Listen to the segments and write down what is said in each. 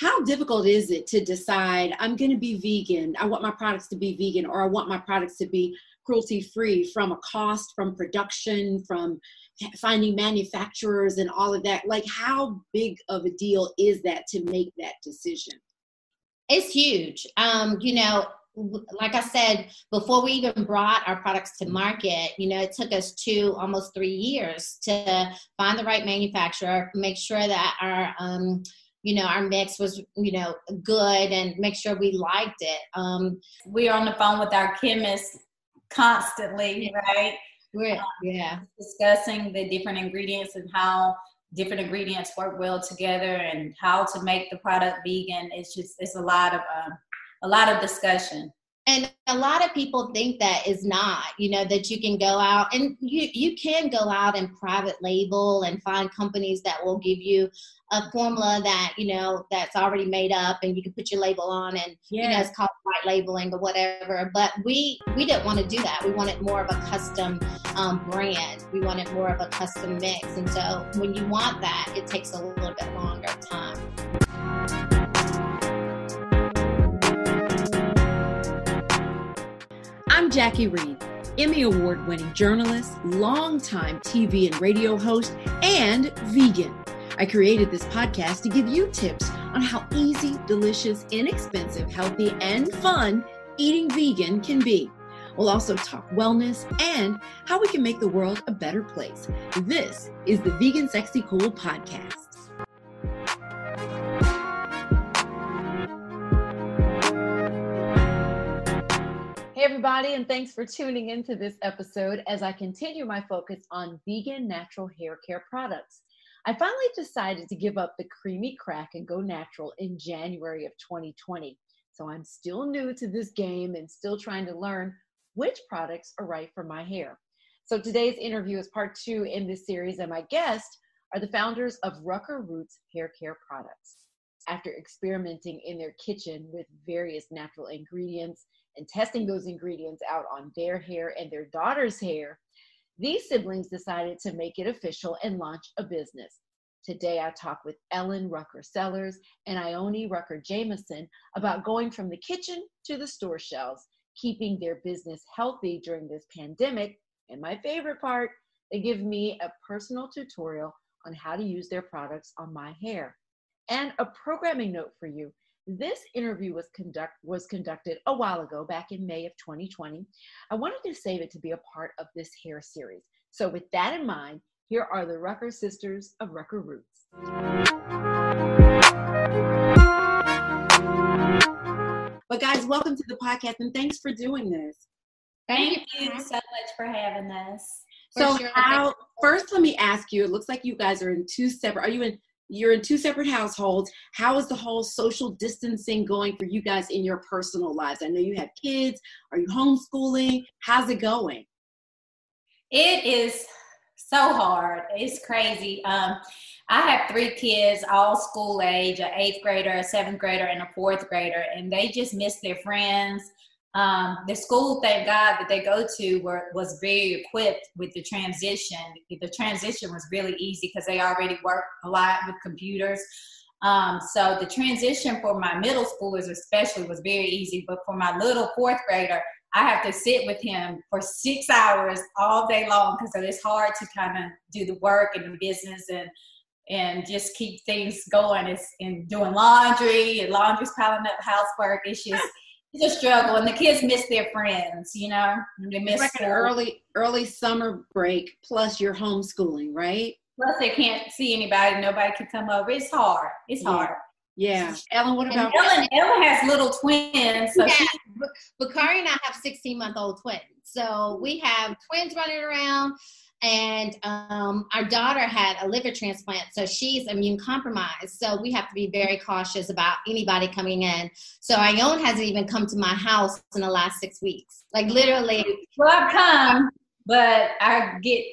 how difficult is it to decide I'm going to be vegan? I want my products to be vegan, or I want my products to be cruelty free from a cost, from production, from finding manufacturers and all of that. Like, how big of a deal is that to make that decision? It's huge. Um, you know, like I said, before we even brought our products to market, you know, it took us two, almost three years to find the right manufacturer, make sure that our, um, you know, our mix was, you know, good and make sure we liked it. Um, we're on the phone with our chemists constantly, right? We're, um, yeah. Discussing the different ingredients and how different ingredients work well together and how to make the product vegan. It's just, it's a lot of, um, a lot of discussion and a lot of people think that is not you know that you can go out and you you can go out and private label and find companies that will give you a formula that you know that's already made up and you can put your label on and yeah. you know it's called white labeling or whatever. But we we didn't want to do that. We wanted more of a custom um, brand. We wanted more of a custom mix. And so when you want that it takes a little bit longer time I'm Jackie Reed, Emmy Award winning journalist, longtime TV and radio host, and vegan. I created this podcast to give you tips on how easy, delicious, inexpensive, healthy, and fun eating vegan can be. We'll also talk wellness and how we can make the world a better place. This is the Vegan Sexy Cool podcast. Hey, everybody, and thanks for tuning into this episode as I continue my focus on vegan natural hair care products. I finally decided to give up the creamy crack and go natural in January of 2020. So I'm still new to this game and still trying to learn which products are right for my hair. So today's interview is part two in this series, and my guests are the founders of Rucker Roots Hair Care Products. After experimenting in their kitchen with various natural ingredients and testing those ingredients out on their hair and their daughter's hair, these siblings decided to make it official and launch a business. Today, I talk with Ellen Rucker Sellers and Ione Rucker Jameson about going from the kitchen to the store shelves, keeping their business healthy during this pandemic. And my favorite part, they give me a personal tutorial on how to use their products on my hair. And a programming note for you this interview was conduct was conducted a while ago, back in May of 2020. I wanted to save it to be a part of this hair series. So with that in mind, here are the Rucker sisters of Rucker Roots. But guys, welcome to the podcast and thanks for doing this. Thank you so much for having us. So sure. how first let me ask you, it looks like you guys are in two separate are you in you're in two separate households. How is the whole social distancing going for you guys in your personal lives? I know you have kids. Are you homeschooling? How's it going? It is so hard. It's crazy. Um, I have three kids, all school age, an eighth grader, a seventh grader, and a fourth grader, and they just miss their friends um, the school, thank God, that they go to were, was very equipped with the transition. The transition was really easy because they already work a lot with computers. Um, so the transition for my middle schoolers especially was very easy, but for my little fourth grader, I have to sit with him for six hours all day long because it's hard to kind of do the work and the business and and just keep things going. It's in doing laundry and laundry's piling up housework. Just it's a struggle, and the kids miss their friends. You know, they miss like an early early summer break plus your homeschooling, right? Plus, they can't see anybody. Nobody can come over. It's hard. It's yeah. hard. Yeah, Ellen. What about Ellen? Ellen has little twins. So yeah, she, Bakari and I have 16 month old twins. So we have twins running around and um, our daughter had a liver transplant so she's immune compromised so we have to be very cautious about anybody coming in. So Ione hasn't even come to my house in the last six weeks. Like literally well i've come but i get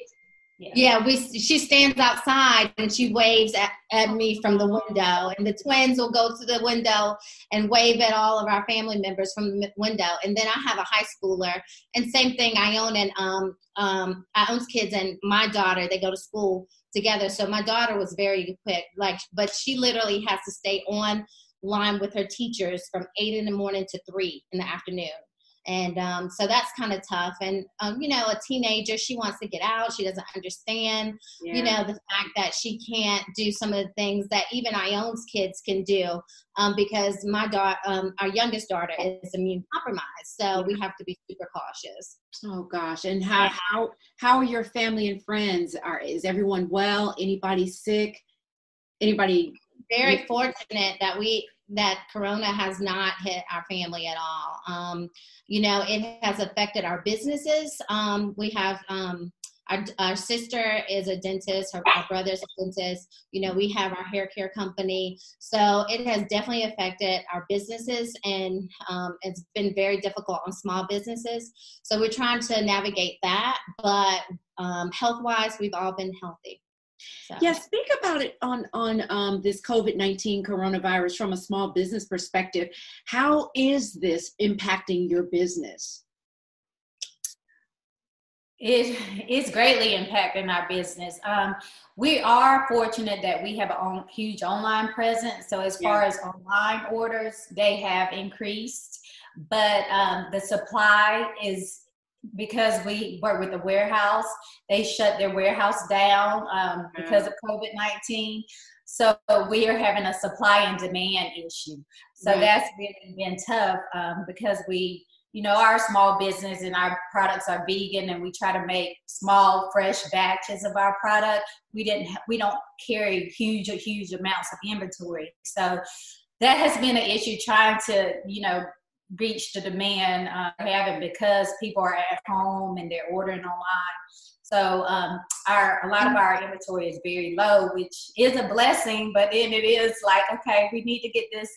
yeah. we she stands outside and she waves at, at me from the window, and the twins will go to the window and wave at all of our family members from the window. And then I have a high schooler, and same thing. Ione and um um Ione kids and my daughter. They go to school together, so my daughter was very quick. Like, but she literally has to stay on line with her teachers from eight in the morning to three in the afternoon and um, so that's kind of tough. And um, you know a teenager she wants to get out she doesn't understand yeah. you know the fact that she can't do some of the things that even ione's kids can do um, because my daughter um, our youngest daughter is immune compromised so we have to be super cautious. Oh gosh. And how how how are your family and friends? Are is everyone well? Anybody sick? Anybody very fortunate that we that corona has not hit our family at all. Um, you know it has affected our businesses. Um, we have um, our, our, sister is a dentist her, our brother's a dentist. You know we have our hair care company. So it has definitely affected our businesses and um, it's been very difficult on small businesses. So we're trying to navigate that but um, health wise we've all been healthy so. Yeah, speak about it on on um, this COVID nineteen coronavirus from a small business perspective. How is this impacting your business? It is greatly impacting our business. Um, we are fortunate that we have a huge online presence. So as far yeah. as online orders, they have increased, but um, the supply is because we work with the warehouse, they shut their warehouse down um, because of COVID 19. So we are having a supply and demand issue. So right. that's really been tough um, because we, you know, our small business and our products are vegan, and we try to make small, fresh batches of our product. We didn't, we don't carry huge, huge amounts of inventory. So that has been an issue trying to, you know, reach the demand uh, having because people are at home and they're ordering online. So um, our a lot of our inventory is very low, which is a blessing, but then it is like, okay, we need to get this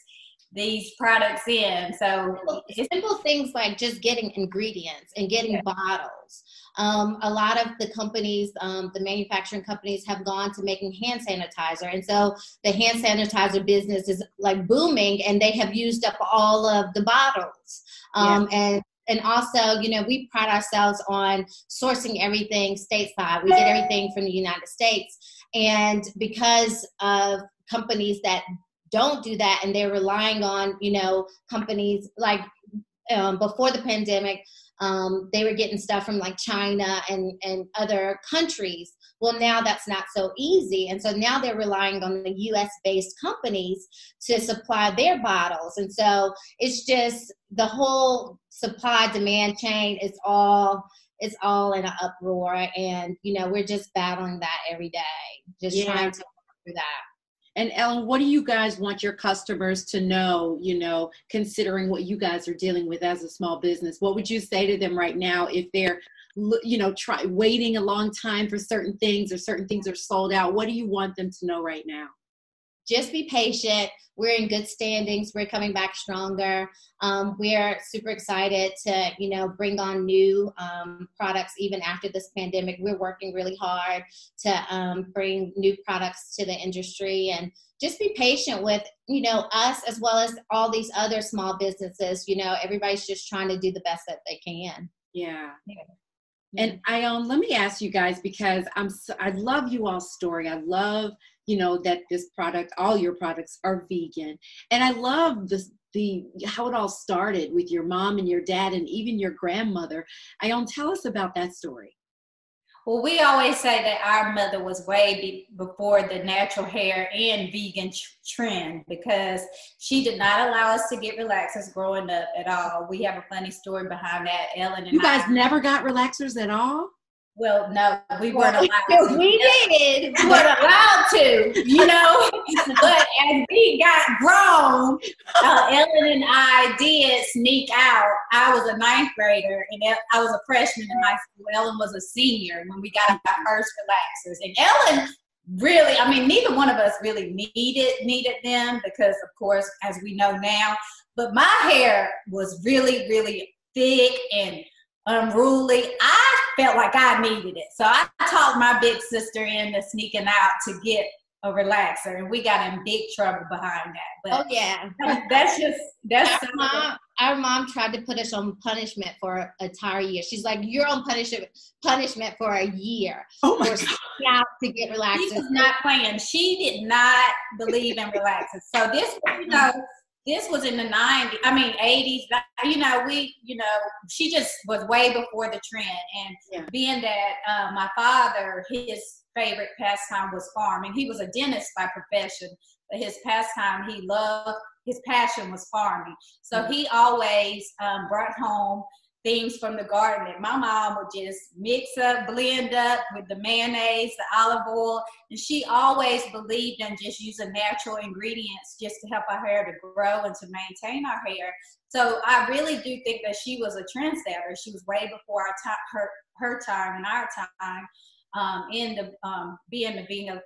these products in. So simple, simple things like just getting ingredients and getting yeah. bottles. Um, a lot of the companies, um, the manufacturing companies, have gone to making hand sanitizer, and so the hand sanitizer business is like booming, and they have used up all of the bottles. Um, yeah. And and also, you know, we pride ourselves on sourcing everything stateside. We get everything from the United States, and because of companies that don't do that and they're relying on you know companies like um, before the pandemic um, they were getting stuff from like china and and other countries. Well now that's not so easy and so now they're relying on the us based companies to supply their bottles. And so it's just the whole supply demand chain is all it's all in an uproar and you know we're just battling that every day just yeah. trying to work through that and Ellen, what do you guys want your customers to know, you know, considering what you guys are dealing with as a small business? What would you say to them right now if they're, you know, try waiting a long time for certain things or certain things are sold out? What do you want them to know right now? Just be patient. We're in good standings. We're coming back stronger. Um, we're super excited to, you know, bring on new um, products even after this pandemic. We're working really hard to um, bring new products to the industry and just be patient with, you know, us as well as all these other small businesses. You know, everybody's just trying to do the best that they can. Yeah. yeah. And I um let me ask you guys because I'm so, I love you all story. I love you know that this product all your products are vegan. And i love this the how it all started with your mom and your dad and even your grandmother. Ione tell us about that story. Well we always say that our mother was way be- before the natural hair and vegan trend because she did not allow us to get relaxers growing up at all. We have a funny story behind that. Ellen and you guys I, never got relaxers at all well, no, we weren't allowed. To. We did. We weren't allowed to, you know. but as we got grown, uh, Ellen and I did sneak out. I was a ninth grader, and I was a freshman in high school. Ellen was a senior when we got our first relaxers. And Ellen really, I mean, neither one of us really needed needed them because, of course, as we know now. But my hair was really, really thick and unruly. I felt like I needed it. So I talked my big sister into sneaking out to get a relaxer, and we got in big trouble behind that. But oh yeah, that's just that's our mom. Our mom tried to put us on punishment for an entire year. She's like, "You're on punishment punishment for a year oh my God. to get relaxers." She was not playing. She did not believe in relaxers. So this, you know, this was in the 90s i mean 80s you know we you know she just was way before the trend and yeah. being that uh, my father his favorite pastime was farming he was a dentist by profession but his pastime he loved his passion was farming so mm-hmm. he always um, brought home things from the garden that my mom would just mix up, blend up with the mayonnaise, the olive oil. And she always believed in just using natural ingredients just to help our hair to grow and to maintain our hair. So I really do think that she was a trendsetter. She was way before our time, her, her time and our time um, in the um, being the a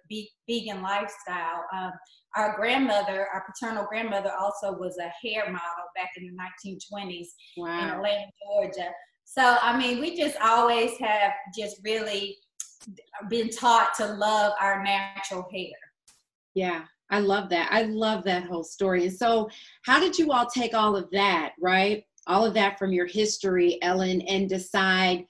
vegan lifestyle. Um, our grandmother, our paternal grandmother, also was a hair model back in the 1920s wow. in Atlanta, Georgia. So I mean, we just always have just really been taught to love our natural hair. Yeah, I love that. I love that whole story. And so, how did you all take all of that, right? All of that from your history, Ellen, and decide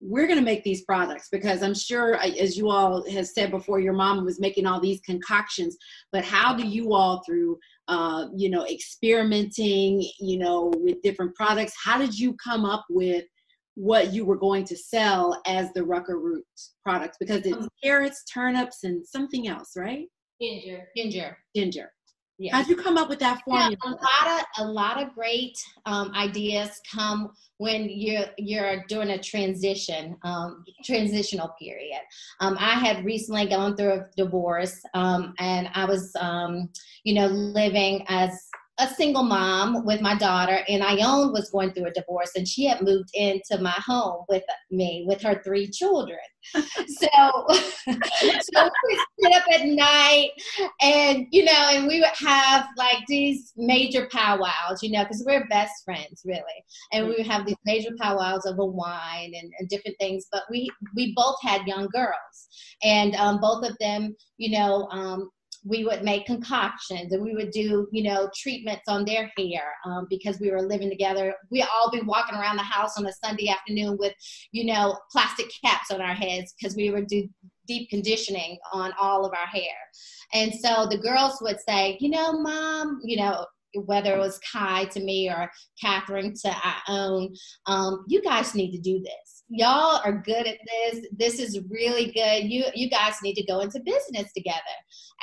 we're going to make these products because i'm sure as you all have said before your mom was making all these concoctions but how do you all through uh, you know experimenting you know with different products how did you come up with what you were going to sell as the rucker roots products? Because it's um, carrots turnips and something else right? ginger ginger. Ginger yeah. How'd you come up with that formula? Yeah, a lot of a lot of great um, ideas come when you're you're doing a transition um, transitional period. Um, I had recently gone through a divorce, um, and I was um, you know living as a single mom with my daughter, and Ione was going through a divorce, and she had moved into my home with me with her three children. so, so we sit up at night, and you know, and we would have like these major powwows, you know, because we're best friends, really, and we would have these major powwows over wine and, and different things. But we we both had young girls, and um, both of them, you know, um, we would make concoctions and we would do you know treatments on their hair um, because we were living together we all be walking around the house on a sunday afternoon with you know plastic caps on our heads because we would do deep conditioning on all of our hair and so the girls would say you know mom you know whether it was Kai to me or Catherine to Ione, um, you guys need to do this. Y'all are good at this. This is really good. You you guys need to go into business together.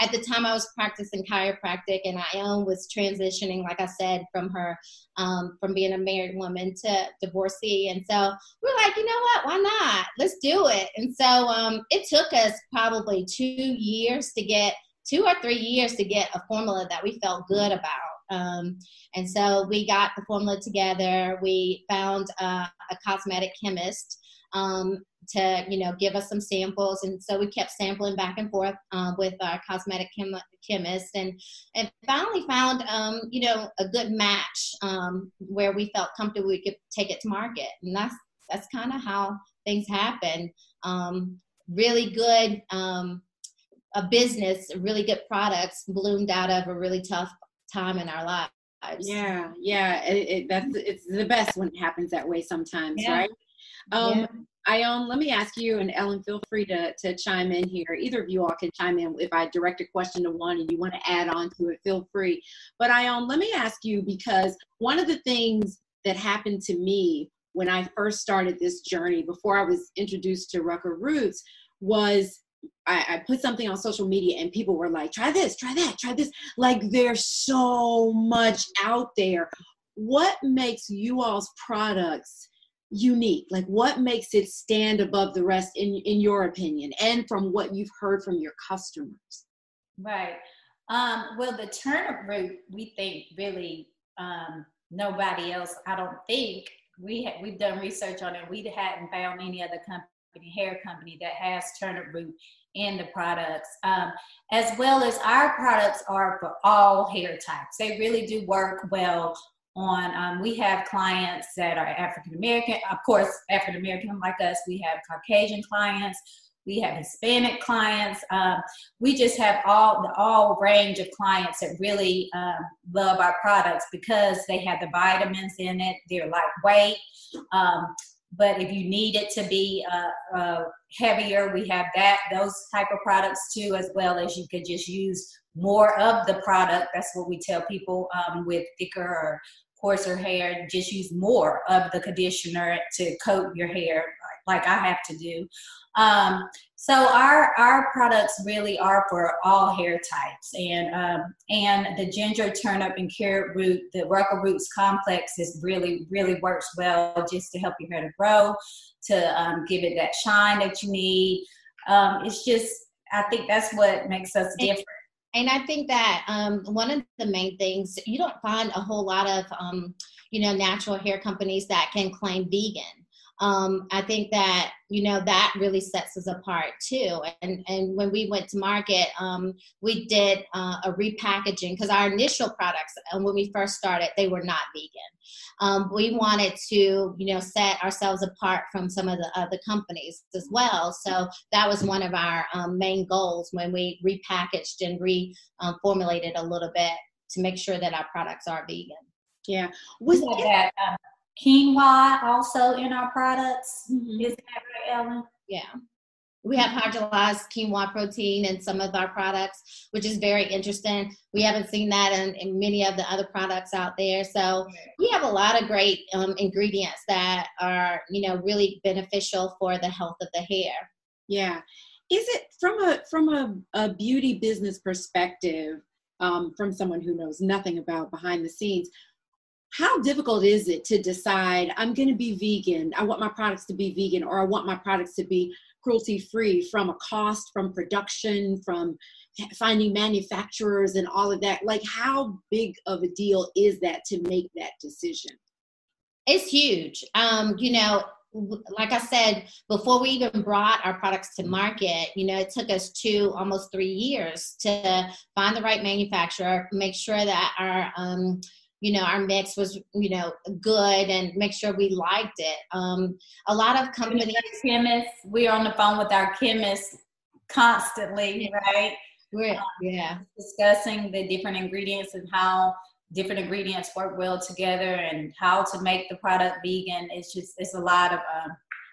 At the time, I was practicing chiropractic, and Ione was transitioning, like I said, from her um, from being a married woman to divorcee. And so we're like, you know what? Why not? Let's do it. And so um, it took us probably two years to get two or three years to get a formula that we felt good about. Um, and so we got the formula together. We found uh, a cosmetic chemist um, to, you know, give us some samples. And so we kept sampling back and forth uh, with our cosmetic chem- chemist and, and finally found, um, you know, a good match um, where we felt comfortable we could take it to market. And that's, that's kind of how things happen. Um, really good um, a business, really good products bloomed out of a really tough time in our lives. Yeah, yeah, it, it, that's it's the best when it happens that way sometimes, yeah. right? Um, yeah. Ione, let me ask you, and Ellen, feel free to, to chime in here. Either of you all can chime in if I direct a question to one and you want to add on to it, feel free. But Ione, let me ask you because one of the things that happened to me when I first started this journey, before I was introduced to Rucker Roots, was I, I, put something on social media and people were like, try this, try that, try this. Like there's so much out there. What makes you all's products unique? Like what makes it stand above the rest in, in your opinion and from what you've heard from your customers? Right. Um, well, the turnip root, we think really um, nobody else, I don't think, we ha- we've done research on it. We hadn't found any other company company, hair company that has turnip root in the products, um, as well as our products are for all hair types. They really do work well on. Um, we have clients that are African American, of course, African American like us. We have Caucasian clients. we have Hispanic clients. Um, we just have all the all range of clients that really um, love our products because they have the vitamins in it. They're lightweight. Um, but if you need it to be uh, uh, heavier, we have that those type of products too, as well as you could just use more of the product. That's what we tell people um, with thicker or coarser hair. Just use more of the conditioner to coat your hair, like I have to do. Um, so our our products really are for all hair types, and um, and the ginger, turnip, and carrot root, the Rucker Roots complex is really really works well just to help your hair to grow, to um, give it that shine that you need. Um, it's just I think that's what makes us different. And I think that um, one of the main things you don't find a whole lot of um, you know natural hair companies that can claim vegan um, I think that you know that really sets us apart too. And and when we went to market, um, we did uh, a repackaging because our initial products, uh, when we first started, they were not vegan. Um, we wanted to you know set ourselves apart from some of the other companies as well. So that was one of our um, main goals when we repackaged and reformulated a little bit to make sure that our products are vegan. Yeah, was that um, quinoa also in our products. Mm-hmm. Is that right, Ellen? Yeah. We have hydrolyzed quinoa protein in some of our products, which is very interesting. We haven't seen that in, in many of the other products out there. So we have a lot of great um, ingredients that are, you know, really beneficial for the health of the hair. Yeah. Is it from a from a, a beauty business perspective, um, from someone who knows nothing about behind the scenes? How difficult is it to decide i'm going to be vegan. I want my products to be vegan or i want my products to be cruelty free from a cost from production from finding manufacturers and all of that? Like how big of a deal is that to make that decision? It's huge. Um you know like I said, before we even brought our products to market, you know, it took us two, almost three years to find the right manufacturer, make sure that our um, you know our mix was you know good and make sure we liked it. Um a lot of companies chemists. We're on the phone with our chemists constantly right? We're, um, yeah. discussing the different ingredients and how different ingredients work well together and how to make the product vegan. It's just it's a lot of um,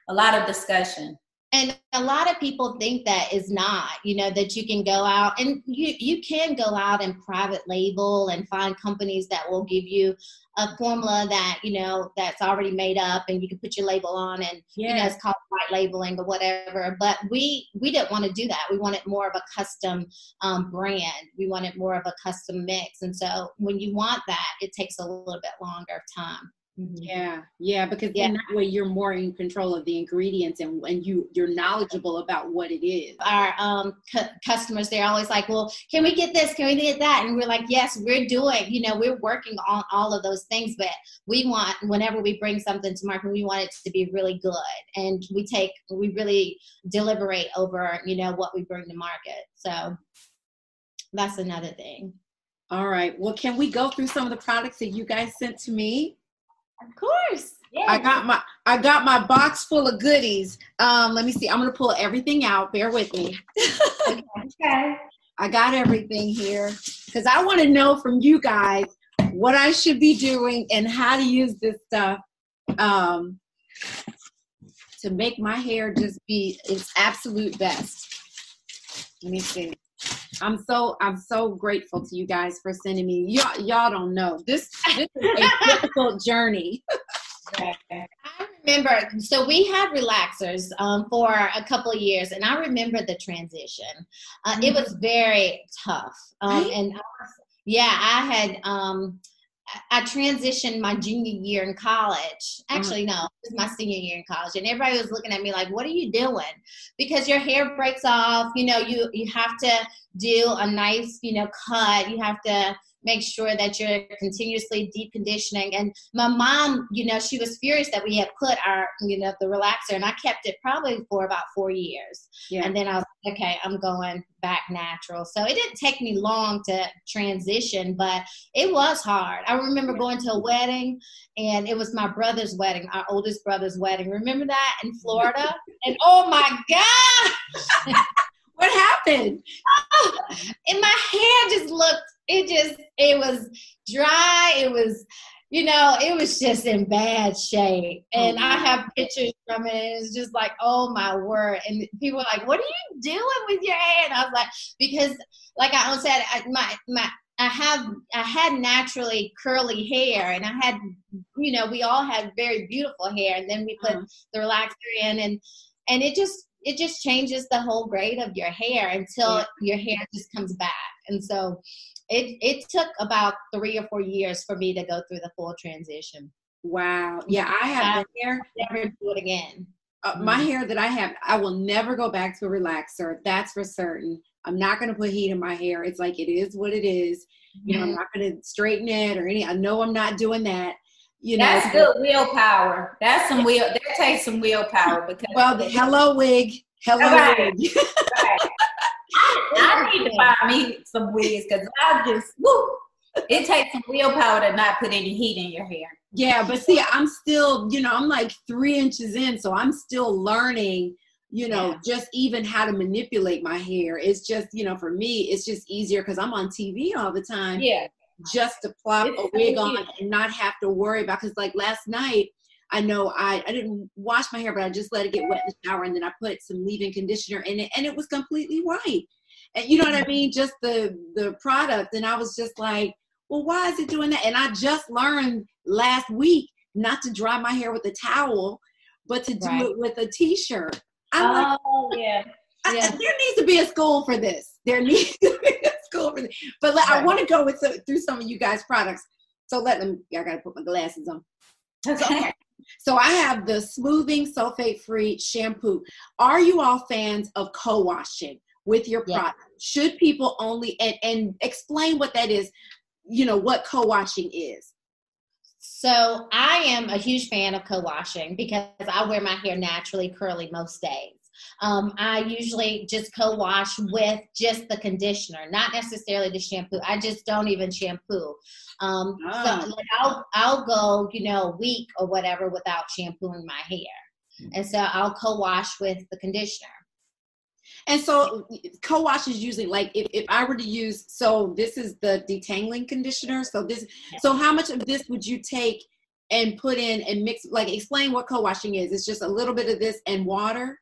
a lot of discussion and a lot of people think that is not you know that you can go out and you you can go out and private label and find companies that will give you a formula that you know that's already made up and you can put your label on and yeah. you know it's called white labeling or whatever. But we we didn't want to do that. We wanted more of a custom um, brand. We wanted more of a custom mix. And so when you want that it takes a little bit longer time Mm-hmm. Yeah, yeah, because yeah. that way you're more in control of the ingredients and, and you you're knowledgeable about what it is. Our um, cu- customers they're always like, "Well, can we get this? Can we get that?" And we're like, "Yes, we're doing. You know, we're working on all of those things, but we want whenever we bring something to market, we want it to be really good, and we take we really deliberate over you know what we bring to market. So that's another thing. All right. Well, can we go through some of the products that you guys sent to me? Of course. Yeah. I got my I got my box full of goodies. Um, let me see. I'm gonna pull everything out. Bear with me. okay. I got everything here because I want to know from you guys what I should be doing and how to use this stuff um, to make my hair just be its absolute best. Let me see. I'm so I'm so grateful to you guys for sending me. Y'all y'all don't know this. This is a difficult journey. I remember. So we had relaxers um, for a couple of years, and I remember the transition. Uh, mm-hmm. It was very tough, um, and I was, yeah, I had. Um, I transitioned my junior year in college. Mm-hmm. Actually, no, it was my senior year in college, and everybody was looking at me like, "What are you doing?" Because your hair breaks off. You know, you you have to do a nice, you know, cut. You have to make sure that you're continuously deep conditioning. And my mom, you know, she was furious that we had put our, you know, the relaxer, and I kept it probably for about four years. Yeah. And then I was like, okay, I'm going back natural. So it didn't take me long to transition, but it was hard. I remember going to a wedding, and it was my brother's wedding, our oldest brother's wedding. Remember that in Florida? and oh my God! what happened? and my hair just looked it just it was dry. It was you know it was just in bad shape. And i have pictures from it and it's just like oh my word. And people are like what are you doing with your hair and i was like because like i said I, my my I have I had naturally curly hair and I had you know we all had very beautiful hair and then we put uh-huh. the relaxer in and and it just it just changes the whole grade of your hair until yeah. your hair just comes back. And so it it took about three or four years for me to go through the full transition. Wow. Yeah, I have the hair. Never do it again. Uh, my mm-hmm. hair that I have, I will never go back to a relaxer. That's for certain. I'm not going to put heat in my hair. It's like it is what it is. You know, I'm mm-hmm. not going to straighten it or any. I know I'm not doing that. You know, that's good willpower. That's some will. That takes some willpower because. Well, the hello wig. Hello right. wig. right. I need to buy me some wigs because I just woo. It takes some willpower to not put any heat in your hair. Yeah, but see, I'm still, you know, I'm like three inches in, so I'm still learning, you know, yeah. just even how to manipulate my hair. It's just, you know, for me, it's just easier because I'm on TV all the time. Yeah. Just to plop it's a wig on and not have to worry about because like last night I know I, I didn't wash my hair, but I just let it get wet in the shower and then I put some leave-in conditioner in it and it was completely white and you know what I mean? Just the the product. And I was just like, well, why is it doing that? And I just learned last week not to dry my hair with a towel, but to do right. it with a t-shirt. I'm oh like, yeah. I, yeah. there needs to be a school for this. There needs to be a school for this. But right. I want to go with through some of you guys' products. So let them. I gotta put my glasses on. Okay. So I have the smoothing sulfate free shampoo. Are you all fans of co-washing? with your product should people only and, and explain what that is you know what co-washing is so i am a huge fan of co-washing because i wear my hair naturally curly most days um, I usually just co-wash with just the conditioner, not necessarily the shampoo. I just don't even shampoo. Um, oh. So ah. like I'll I'll go, you know, a week or whatever without shampooing my hair, and so I'll co-wash with the conditioner. And so co-wash is usually like if, if I were to use, so this is the detangling conditioner. So this, so how much of this would you take and put in and mix, like explain what co-washing is. It's just a little bit of this and water.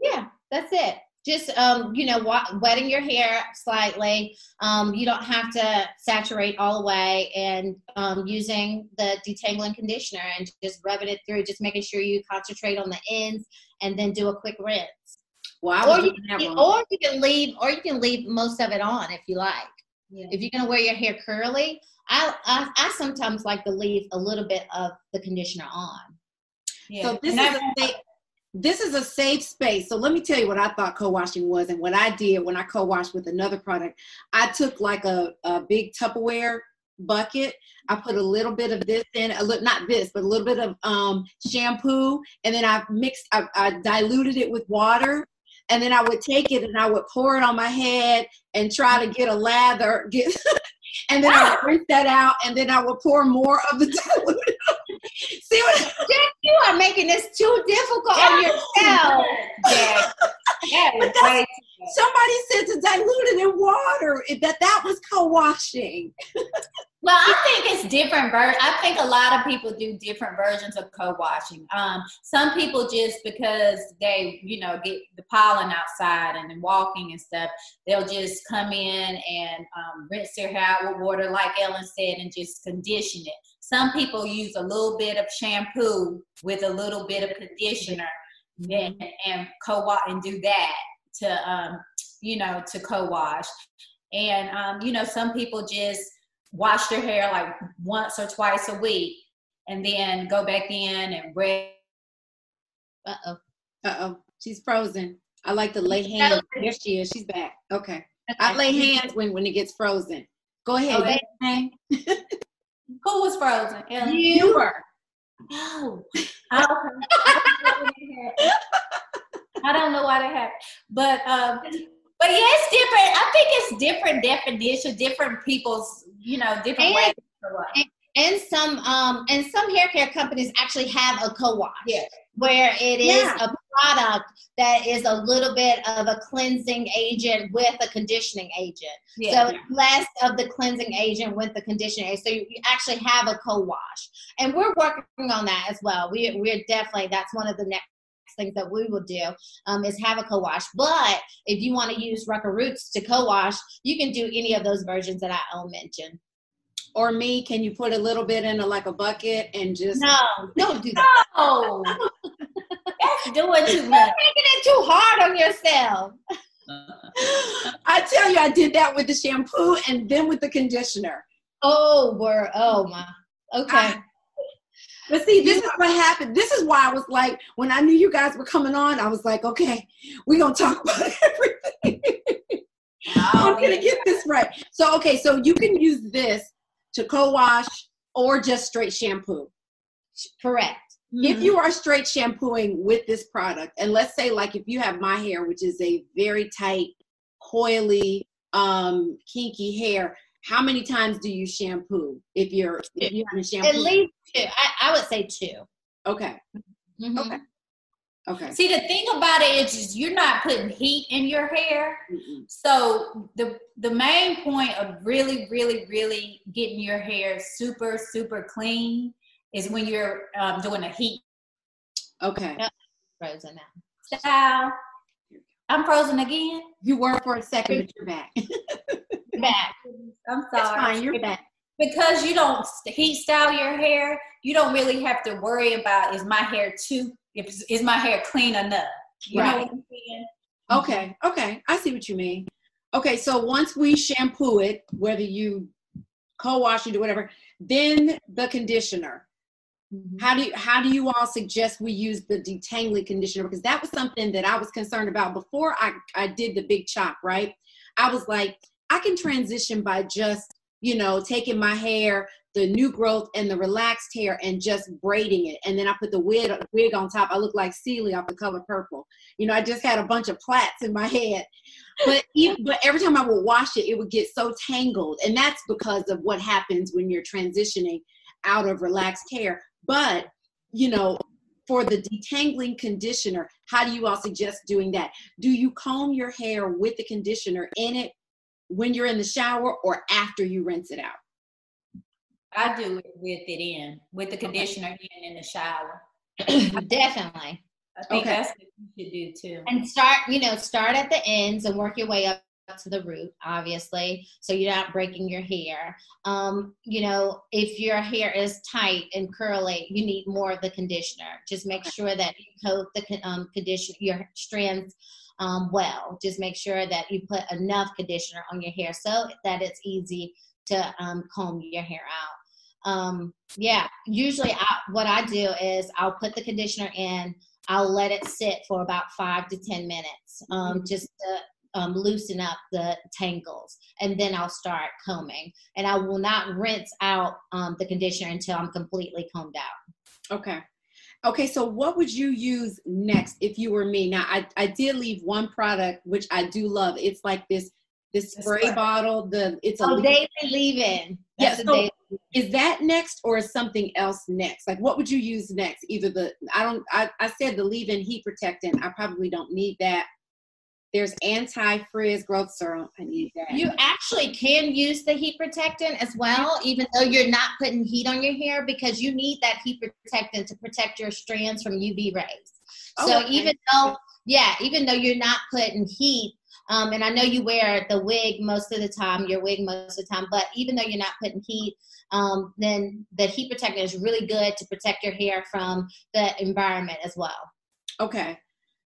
Yeah, that's it. Just, um, you know, wetting your hair slightly. Um, you don't have to saturate all the way and um, using the detangling conditioner and just rubbing it through, just making sure you concentrate on the ends and then do a quick rinse. Well, or you, can, or you can leave, or you can leave most of it on if you like. Yeah. If you're gonna wear your hair curly, I, I, I sometimes like to leave a little bit of the conditioner on. Yeah. So this is a safe, this is a safe space. So let me tell you what I thought co-washing was and what I did when I co-washed with another product. I took like a, a big Tupperware bucket. I put a little bit of this in, a little, not this, but a little bit of um, shampoo, and then I mixed, I, I diluted it with water, and then I would take it and I would pour it on my head and try to get a lather, get, and then I would rinse that out, and then I would pour more of the diluted. See what? you are making this too difficult on yourself. Yeah. yeah somebody said to dilute it in water. That that was co-washing. Well, I think it's different. Ver- I think a lot of people do different versions of co-washing. Um, some people just because they, you know, get the pollen outside and then walking and stuff, they'll just come in and um, rinse their hair out with water, like Ellen said, and just condition it. Some people use a little bit of shampoo with a little bit of conditioner and, and co-wash and do that to, um, you know, to co-wash. And um, you know, some people just wash their hair like once or twice a week and then go back in and red. Uh oh. Uh oh. She's frozen. I like to lay hands. There she is. She's back. Okay. I lay hands when, when it gets frozen. Go ahead. Okay. Who was frozen? Ellen? You were. Oh, I don't know why that happened, but um, but yeah, it's different. I think it's different definition, different people's, you know, different And- ways. to and some um and some hair care companies actually have a co-wash Yeah. where it is Yeah. a product that is a little bit of a cleansing agent with a conditioning agent Yeah. so less of the cleansing agent with the conditioning agent. so you, you actually have a co-wash and we're working on that as well we, we're definitely that's one of the next things that we will do um, is have a co-wash but if you want to use rucker roots to co-wash you can do any of those versions that i all mentioned Or me, can you put a little bit in a, like a bucket and just no don't do that Oh, that's doing too much. making it too hard on yourself. I tell you, I did that with the shampoo and then with the conditioner. Oh, word. Oh, my. Okay. I- But see, this is what happened. This is why I was like, when I knew you guys were coming on, I was like, okay, we're gonna talk about everything. I'm gonna get this right. So, okay, so you can use this to co-wash or just straight shampoo. Correct. If you are straight shampooing with this product, and let's say like if you have my hair, which is a very tight, coily, um, kinky hair, how many times do you shampoo if you're if you haven't shampooed? At least two. I, I would say two. Okay. Mhm. Okay. Okay. See, the thing about it is, is you're not putting heat in your hair. Mm-mm. So the the main point of really, really, really getting your hair super, super clean is when you're um, doing a heat Okay. Frozen now. style. I'm frozen again. You were for a second, but you're back. Back. I'm sorry. fine. You're back. because you don't heat style your hair, you don't really have to worry about is my hair too if is my hair clean enough. You know Right. what I'm saying? Okay. Okay. I see what you mean. Okay. So once we shampoo it, whether you co-wash it or whatever, then the conditioner. Mm-hmm. How do you how do you all suggest we use the detangling conditioner? Because that was something that I was concerned about before I, I did the big chop, right? I was like, I can transition by just, you know, taking my hair, the new growth and the relaxed hair and just braiding it. And then I put the wig wig on top. I look like Celie off the color purple. You know, I just had a bunch of plaits in my head. But even, but every time I would wash it, it would get so tangled. And that's because of what happens when you're transitioning out of relaxed hair. But, you know, for the detangling conditioner, how do you all suggest doing that? Do you comb your hair with the conditioner in it when you're in the shower or after you rinse it out? I do it with it in, with the conditioner in in the shower. Definitely. I think Okay. that's what you should do too. And start, you know, start at the ends and work your way up to the root, obviously, so you're not breaking your hair. Um, you know, if your hair is tight and curly, you need more of the conditioner. Just make sure that you coat the um, condition your strands um, well. Just make sure that you put enough conditioner on your hair so that it's easy to um, comb your hair out. Um, yeah, usually I, what I do is I'll put the conditioner in. I'll let it sit for about five to ten minutes, um, just to um, loosen up the tangles, and then I'll start combing. And I will not rinse out um, the conditioner until I'm completely combed out. Okay. Okay, so what would you use next if you were me? Now, I, I did leave one product which I do love. It's like this this spray spray. bottle. The it's a Oh, leaf- daily leave-in. Yeah, so- daily- is that next or is something else next? Like what would you use next? Either the I don't I, I said the leave-in heat protectant. I probably don't need that. There's anti-frizz growth serum. I need that. You actually can use the heat protectant as well, even though you're not putting heat on your hair because you need that heat protectant to protect your strands from UV rays. Oh, so okay. even though, yeah, even though you're not putting heat, um, and I know you wear the wig most of the time, your wig most of the time, but even though you're not putting heat, um, then the heat protectant is really good to protect your hair from the environment as well. Okay.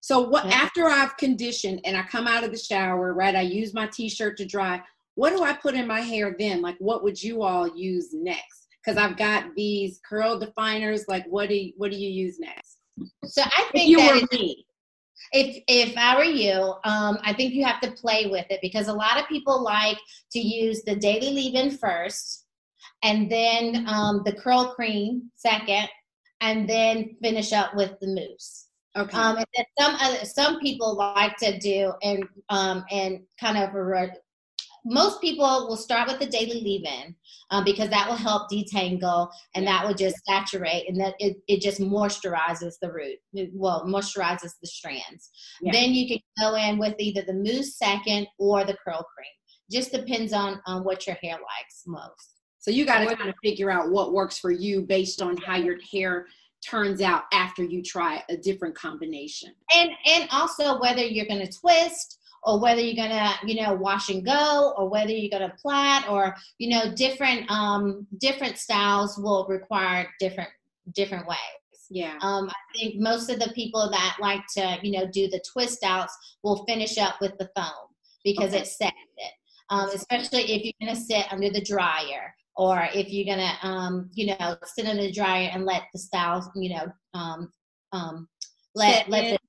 So what Yeah. after I've conditioned and I come out of the shower, right? I use my t-shirt to dry. What do I put in my hair then? Like what would you all use next? Because I've got these curl definers. Like what do you, what do you use next? So I If think you that were me. if if I were you, um, I think you have to play with it because a lot of people like to use the daily leave-in first, and then um, the curl cream second, and then finish up with the mousse. Okay. Um, and then some other some people like to do and um, and kind of most people will start with the daily leave-in um, because that will help detangle and that will just saturate and that it, it just moisturizes the root well moisturizes the strands yeah. then you can go in with either the mousse second or the curl cream just depends on on what your hair likes most so you got to kind of figure out what works for you based on how your hair turns out after you try a different combination. And and also whether you're going to twist or whether you're gonna you know wash and go or whether you're gonna plait or you know different um different styles will require different different ways. Yeah. Um i think most of the people that like to you know do the twist outs will finish up with the foam because okay. it sets it. Um, especially if you're going to sit under the dryer or if you're to um, you know sit in the dryer and let the styles you know um, um, let set let in. the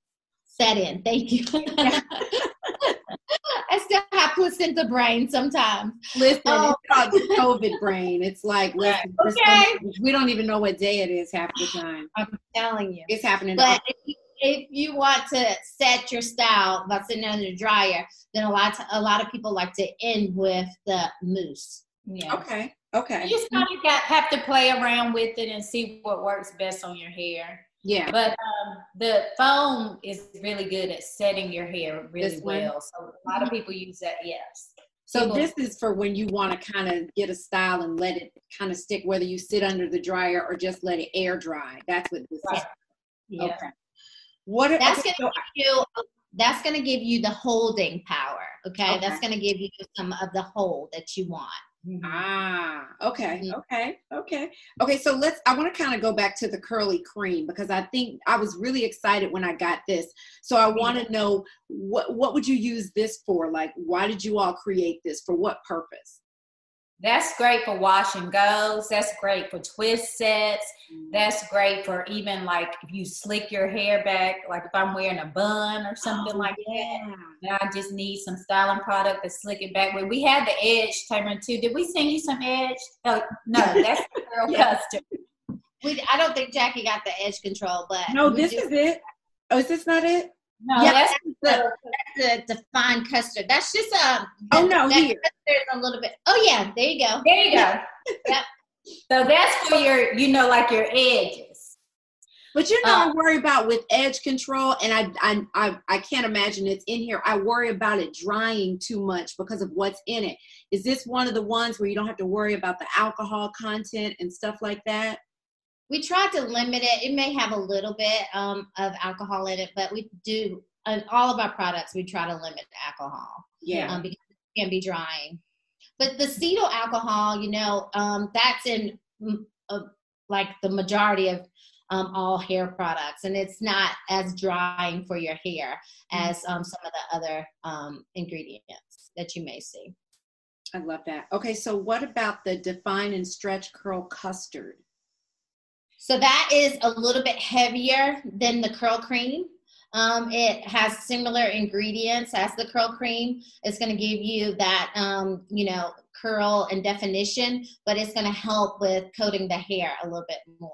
set in thank you I still have placenta brain sometimes. Listen, oh. it's called the COVID brain. It's like, listen, okay. we don't even know what day it is half the time. I'm telling you. It's happening. But if you, if you want to set your style by sitting under the dryer, then a lot, of, a lot of people like to end with the mousse. Yeah. Okay. Okay. You just kind of got, have to play around with it and see what works best on your hair. Yeah. But um, the foam is really good at setting your hair really well. So a lot of people use that, yes. So people, this is for when you want to kind of get a style and let it kind of stick, whether you sit under the dryer or just let it air dry. That's what this right. is. Yeah. Okay. What that's okay, gonna so, give you that's gonna give you the holding power. Okay? okay. That's gonna give you some of the hold that you want. Mm-hmm. Ah, okay, mm-hmm. okay, okay, okay. So let's. I want to kind of go back to the curly cream because I think I was really excited when I got this. So I want to know what what would you use this for? Like, why did you all create this? For what purpose? That's great for wash and goes. That's great for twist sets. That's great for even like if you slick your hair back, like if I'm wearing a bun or something oh, like yeah. that. I just need some styling product to slick it back with. We had the edge tamer too. Did we send you some edge? Oh, no, that's the girl yeah. custom. We, I don't think Jackie got the edge control, but no, this do. is it. Oh, is this not it? No, yeah, that's, that's, the, that's the defined custard. That's just a. Oh no, here. a little bit. Oh yeah, there you go. There you go. yep. So that's for your, you know, like your edges. But you know, um, I worry about with edge control, and I, I, I, I can't imagine it's in here. I worry about it drying too much because of what's in it. Is this one of the ones where you don't have to worry about the alcohol content and stuff like that? we try to limit it. It may have a little bit um, of alcohol in it, but we do in all of our products. We try to limit alcohol. Yeah, um, because it can be drying. But the cetyl alcohol, you know, um, that's in uh, like the majority of um, all hair products, and it's not as drying for your hair as um, some of the other um, ingredients that you may see. I love that. Okay, so what about the define and stretch curl custard? So that is a little bit heavier than the curl cream. Um, it has similar ingredients as the curl cream. It's going to give you that, um, you know, curl and definition, but it's going to help with coating the hair a little bit more.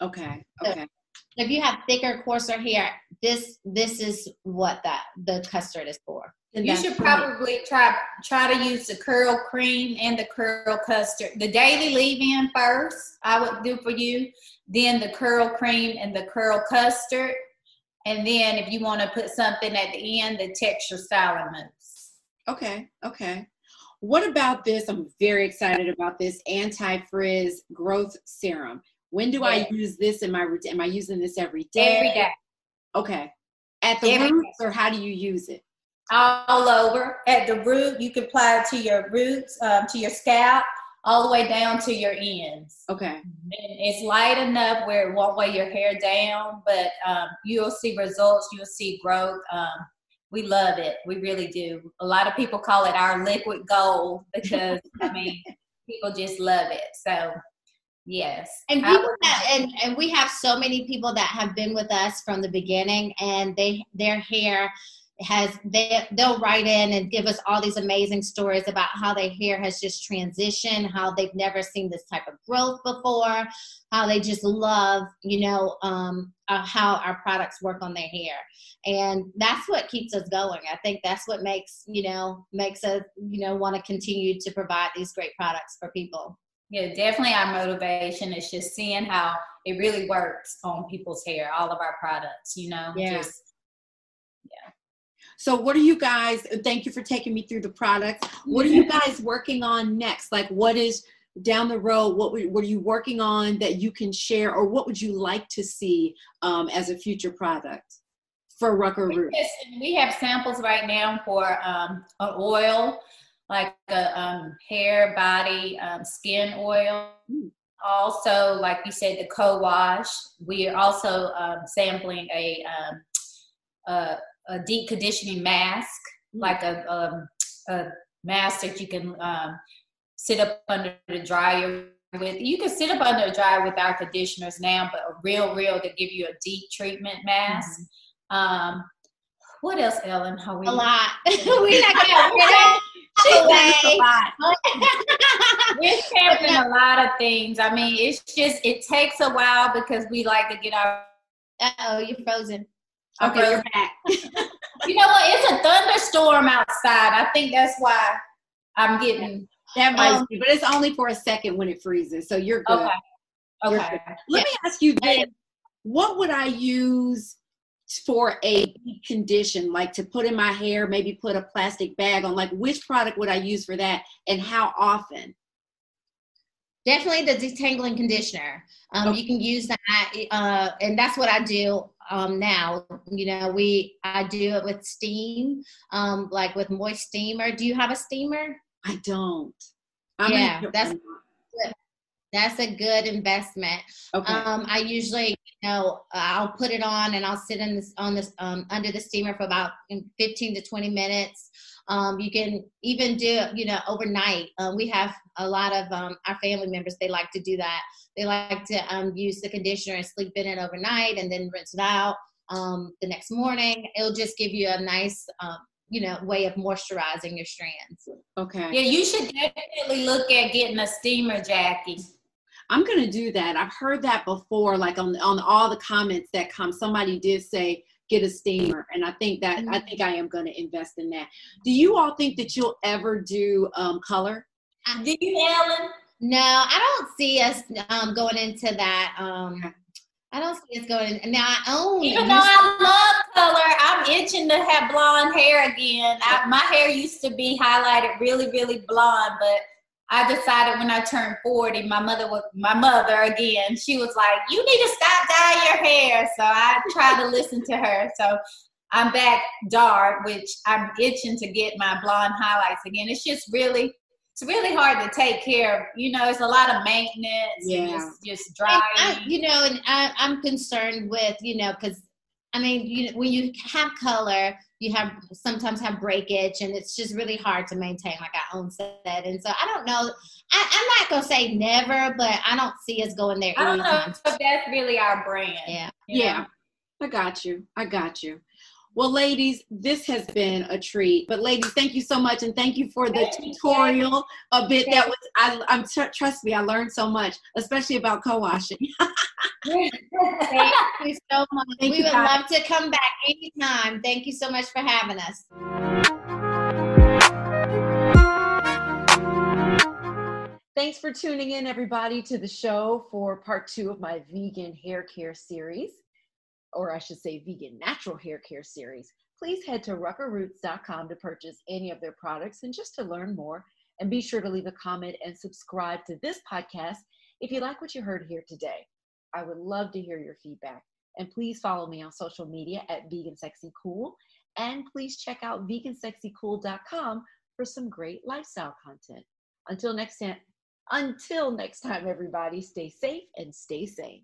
Okay. Okay. So if you have thicker, coarser hair, this this is what that the custard is for. You should probably try try to use the curl cream and the curl custard. The daily leave-in first, I would do for you. Then the curl cream and the curl custard, and then if you want to put something at the end, the texture styling mousse. Okay, okay. What about this? I'm very excited about this anti-frizz growth serum. When do I use this in my routine? Am I using this every day? Every day. Okay. At the every roots, day. or how do you use it? all over at the root. You can apply it to your roots, um, to your scalp, all the way down to your ends. Okay. And it's light enough where it won't weigh your hair down, but um, you'll see results. You'll see growth. Um, we love it. We really do. A lot of people call it our liquid gold because I mean, people just love it. So Yes. And people that, and, and we have so many people that have been with us from the beginning and they their hair has they they'll write in and give us all these amazing stories about how their hair has just transitioned how they've never seen this type of growth before how they just love you know um, uh, how our products work on their hair. And that's what keeps us going. I think that's what makes you know makes us you know want to continue to provide these great products for people. Yeah definitely our motivation is just seeing how it really works on people's hair all of our products you know yeah. just so what are you guys, thank you for taking me through the products. What are you guys working on next? Like what is down the road, what, what are you working on that you can share or what would you like to see um, as a future product for Rucker Roots? We have samples right now for um, an oil, like a um, hair, body, um, skin oil. Mm. Also, like you said, the co-wash. We are also um, sampling a, um, a a deep conditioning mask, mm-hmm. like a, a, um, a, mask that you can um, sit up under the dryer with. You can sit up under the dryer with our conditioners now, but a real, real to give you a deep treatment mask. Mm-hmm. Um, what else, Ellen? How we? A lot. We're not gonna a lot. We're sampling a lot of things. I mean, it's just it takes a while because we like to get our. oh, you're frozen. Okay, you're back. you know what? It's a thunderstorm outside. I think that's why I'm getting. That might um, be, but it's only for a second when it freezes, so you're good. Okay. You're okay. Good. Let yeah. me ask you this: What would I use for a condition, like to put in my hair? Maybe put a plastic bag on. Like, which product would I use for that, and how often? Definitely the detangling conditioner. Um, okay. You can use that, uh, and that's what I do um, now. You know, we I do it with steam, um, like with moist steamer. Do you have a steamer? I don't. I'm yeah, that's that's a good investment. Okay. Um, I usually, you know, I'll put it on and I'll sit in this on this um, under the steamer for about 15 to 20 minutes. Um, you can even do you know, overnight. Um, we have a lot of um, our family members, they like to do that. They like to um, use the conditioner and sleep in it overnight and then rinse it out um, the next morning. It'll just give you a nice, um, you know, way of moisturizing your strands. Okay. Yeah, you should definitely look at getting a steamer, Jackie. I'm gonna do that. I've heard that before, like on on all the comments that come. Somebody did say get a steamer and i think that mm-hmm. i think i am going to invest in that do you all think that you'll ever do um, color do you ellen no i don't see us um, going into that um, I don't see us going. Now Ione. Even though I love color, I'm itching to have blonde hair again. I, my hair used to be highlighted really, really blonde, but I decided when I turned 40, my mother was my mother again. She was like, "You need to stop dyeing your hair." So I tried to listen to her. So I'm back dark, which I'm itching to get my blonde highlights again. It's just really, it's really hard to take care of. You know, it's a lot of maintenance. Yeah, just, just drying. I, you know, and I, I'm concerned with you know because I mean, you when you have color, you have sometimes have breakage and it's just really hard to maintain like our own set. And so i don't know I, am not gonna say never but i don't see us going there i don't know if that's really our brand yeah. yeah. I got you. I got you well ladies this has been a treat but ladies thank you so much and thank you for the tutorial a bit that was I, i'm t- trust me i learned so much especially about co-washing Thank you so much. Thank we would guys. love to come back anytime. Thank you so much for having us. Thanks for tuning in, everybody, to the show for part two of my vegan hair care series, or I should say, vegan natural hair care series. Please head to ruckerroots.com to purchase any of their products and just to learn more. And be sure to leave a comment and subscribe to this podcast if you like what you heard here today. I would love to hear your feedback. And please follow me on social media at Vegan Sexy Cool. And please check out vegansexycool.com for some great lifestyle content. Until next time, until next time, everybody, stay safe and stay sane.